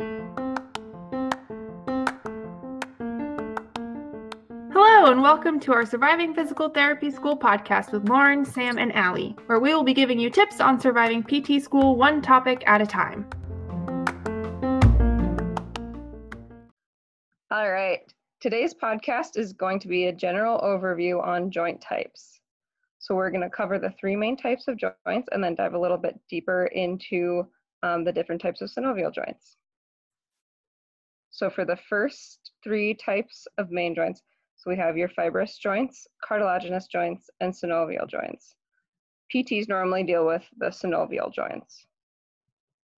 Hello, and welcome to our Surviving Physical Therapy School podcast with Lauren, Sam, and Allie, where we will be giving you tips on surviving PT school one topic at a time. All right. Today's podcast is going to be a general overview on joint types. So we're going to cover the three main types of joints and then dive a little bit deeper into um, the different types of synovial joints. So for the first three types of main joints, so we have your fibrous joints, cartilaginous joints, and synovial joints. PTs normally deal with the synovial joints.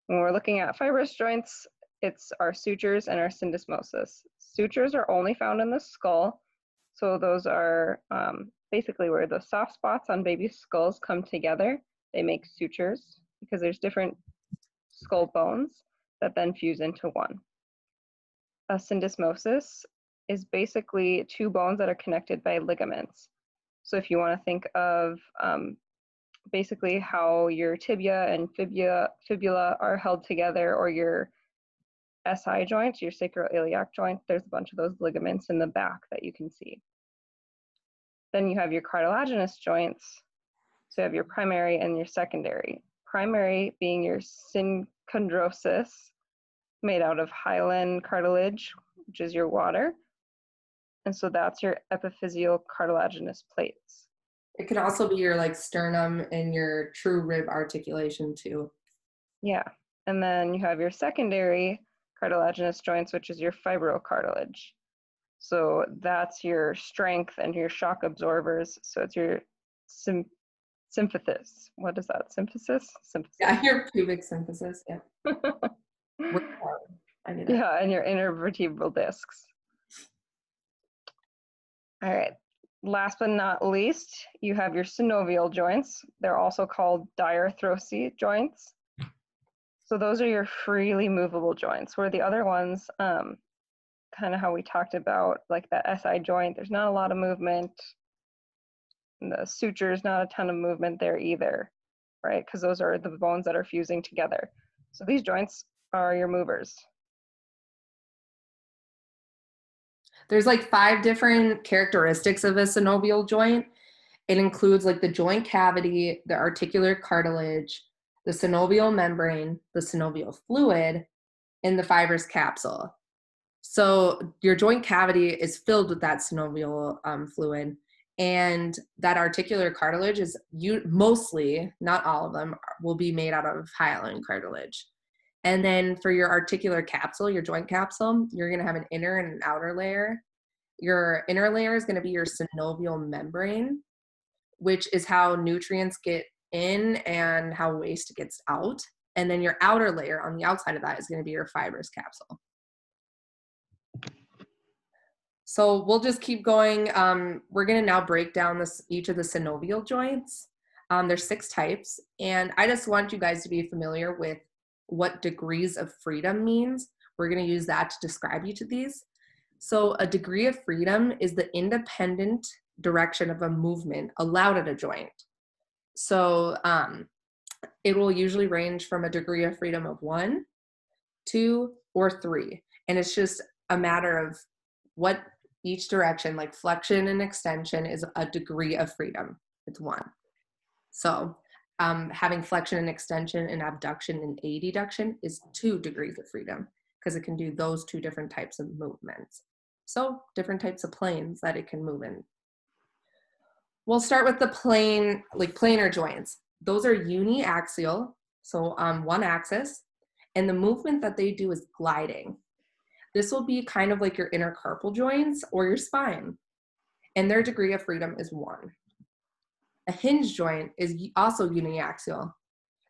When we're looking at fibrous joints, it's our sutures and our syndesmosis. Sutures are only found in the skull, so those are um, basically where the soft spots on baby skulls come together. They make sutures because there's different skull bones that then fuse into one. A syndesmosis is basically two bones that are connected by ligaments. So if you want to think of um, basically how your tibia and fibula, fibula are held together or your SI joint, your sacroiliac joint, there's a bunch of those ligaments in the back that you can see. Then you have your cartilaginous joints. So you have your primary and your secondary. Primary being your synchondrosis, made out of hyaline cartilage, which is your water. And so that's your epiphyseal cartilaginous plates. It can also be your like sternum and your true rib articulation too. Yeah. And then you have your secondary cartilaginous joints, which is your fibrocartilage. So that's your strength and your shock absorbers. So it's your sim- symphysis. What is that? Symphysis? Symphysis. Yeah, your pubic symphysis. Yeah. yeah, and your intervertebral discs. All right. Last but not least, you have your synovial joints. They're also called diarthrosy joints. So those are your freely movable joints, where the other ones, um, kind of how we talked about, like that SI joint, there's not a lot of movement. And the sutures, not a ton of movement there either, right? Because those are the bones that are fusing together. So these joints are your movers. There's like five different characteristics of a synovial joint. It includes like the joint cavity, the articular cartilage, the synovial membrane, the synovial fluid, and the fibrous capsule. So your joint cavity is filled with that synovial um, fluid, and that articular cartilage is you mostly, not all of them, will be made out of hyaline cartilage. And then for your articular capsule, your joint capsule, you're going to have an inner and an outer layer. Your inner layer is going to be your synovial membrane, which is how nutrients get in and how waste gets out. And then your outer layer on the outside of that is going to be your fibrous capsule. So we'll just keep going. Um, we're going to now break down this each of the synovial joints. Um, there's six types, and I just want you guys to be familiar with what degrees of freedom means. We're going to use that to describe each of these. So, a degree of freedom is the independent direction of a movement allowed at a joint. So, um, it will usually range from a degree of freedom of one, two, or three. And it's just a matter of what each direction, like flexion and extension, is a degree of freedom. It's one. So, um, having flexion and extension and abduction and adduction is two degrees of freedom because it can do those two different types of movements. So different types of planes that it can move in. We'll start with the plane, like planar joints. Those are uniaxial, so on one axis, and the movement that they do is gliding. This will be kind of like your intercarpal joints or your spine, and their degree of freedom is one. A hinge joint is also uniaxial.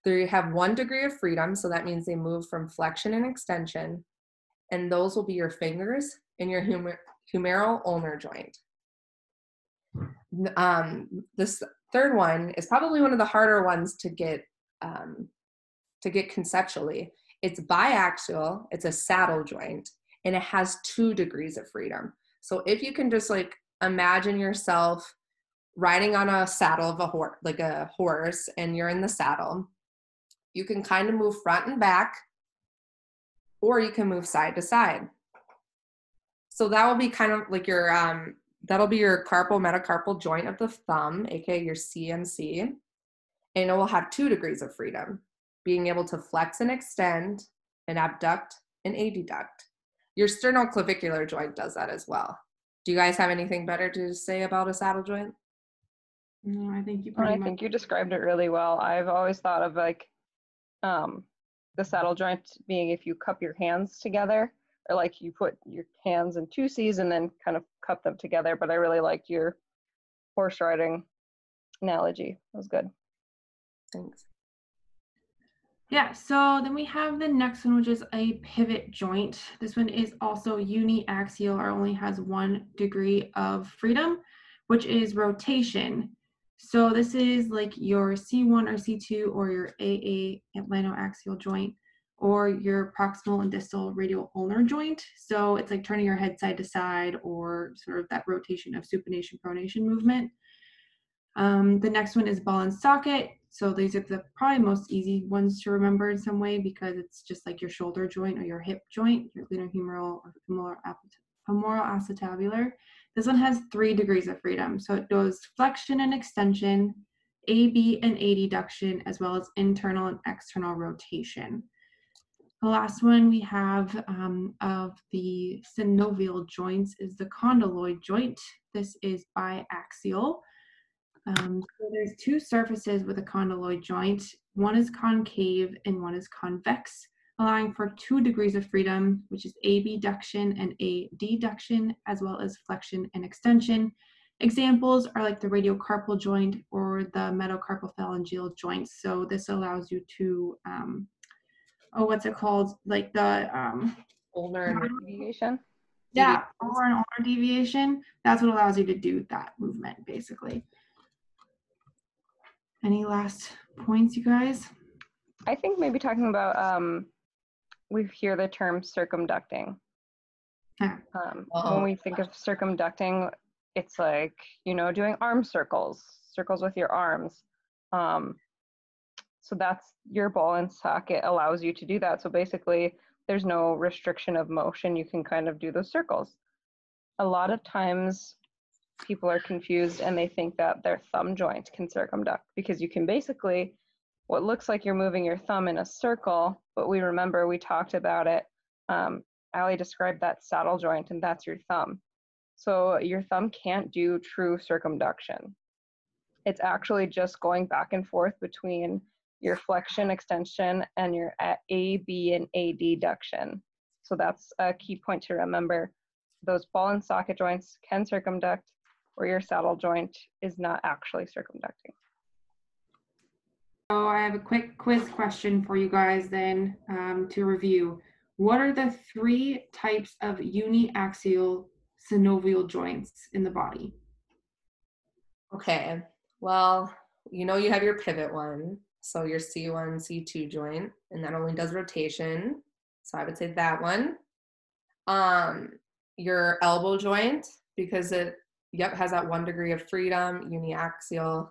They have one degree of freedom, so that means they move from flexion and extension, and those will be your fingers and your humer- humeral ulnar joint. Um, this third one is probably one of the harder ones to get um, to get conceptually. It's biaxial. It's a saddle joint, and it has two degrees of freedom. So if you can just like imagine yourself riding on a saddle of a horse, like a horse, and you're in the saddle, you can kind of move front and back or you can move side to side. So that will be kind of like your um, that'll be your carpal metacarpal joint of the thumb, aka your CMC, and it will have two degrees of freedom, being able to flex and extend, and abduct and adduct. Your sternoclavicular joint does that as well. Do you guys have anything better to say about a saddle joint? No, I think you Well, pretty I much. think you described it really well. I've always thought of like um, the saddle joint being if you cup your hands together, or like you put your hands in two C's and then kind of cup them together. But I really liked your horse riding analogy. That was good. Thanks. Yeah, so then we have the next one, which is a pivot joint. This one is also uniaxial or only has one degree of freedom, which is rotation. So this is like your C1 or C2 or your AA atlantoaxial joint or your proximal and distal radial ulnar joint. So it's like turning your head side to side or sort of that rotation of supination pronation movement. Um, the next one is ball and socket. So these are the probably most easy ones to remember in some way because it's just like your shoulder joint or your hip joint, your glenohumeral or femoral, femoral acetabular. This one has three degrees of freedom. So it does flexion and extension, AB and adduction, as well as internal and external rotation. The last one we have um, of the synovial joints is the condyloid joint. This is biaxial. Um, so there's two surfaces with a condyloid joint. One is concave and one is convex, allowing for two degrees of freedom, which is abduction and adduction, as well as flexion and extension. Examples are like the radiocarpal joint or the metacarpal phalangeal joints. So this allows you to, um, oh, what's it called? Like the, um, Ulnar Deviation. yeah, or an ulnar deviation. That's what allows you to do that movement, basically. Any last points, you guys? I think maybe talking about um, we hear the term circumducting. Um, Oh. When we think of circumducting, it's like you know doing arm circles, circles with your arms. Um, so that's your ball and socket allows you to do that. So basically, there's no restriction of motion. You can kind of do those circles. A lot of times, people are confused and they think that their thumb joint can circumduct because you can basically what looks like you're moving your thumb in a circle, but we remember we talked about it. Um, Allie described that saddle joint, and that's your thumb. So your thumb can't do true circumduction. It's actually just going back and forth between your flexion, extension, and your A, B, and adduction. So that's a key point to remember. Those ball and socket joints can circumduct, or your saddle joint is not actually circumducting. So I have a quick quiz question for you guys then um, to review. What are the three types of uniaxial synovial joints in the body? Okay. Well, you know you have your pivot one, so your C1, C2 joint, and that only does rotation. So I would say that one. Um, your elbow joint because it yep has that one degree of freedom, uniaxial,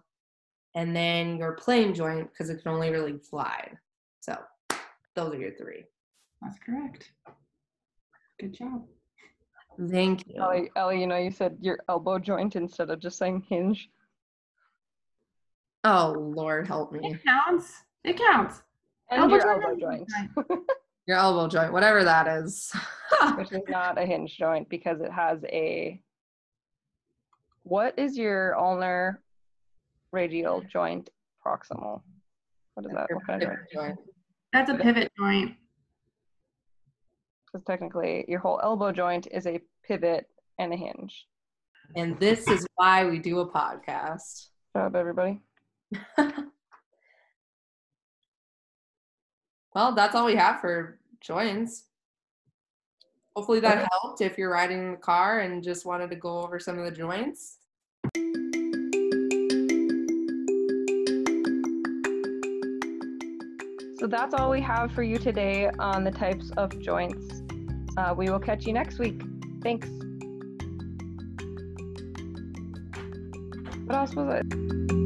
and then your plane joint because it can only really glide. So those are your three. That's correct. Good job. Thank you. Ellie, Ellie, you know, you said your elbow joint instead of just saying hinge. Oh Lord, help me. It counts. It counts. And Elbow your joint elbow joint, joint. Your elbow joint, whatever that is. which is not a hinge joint because it has a. What is your ulnar radial joint proximal? What is that? What kind of joint? joint. That's a pivot joint. Because technically, your whole elbow joint is a pivot and a hinge. And this is why we do a podcast. Shut up, everybody. well, that's all we have for joints. Hopefully that Okay. helped if you're riding in the car and just wanted to go over some of the joints. So that's all we have for you today on the types of joints. Uh, we will catch you next week. Thanks. What else was it?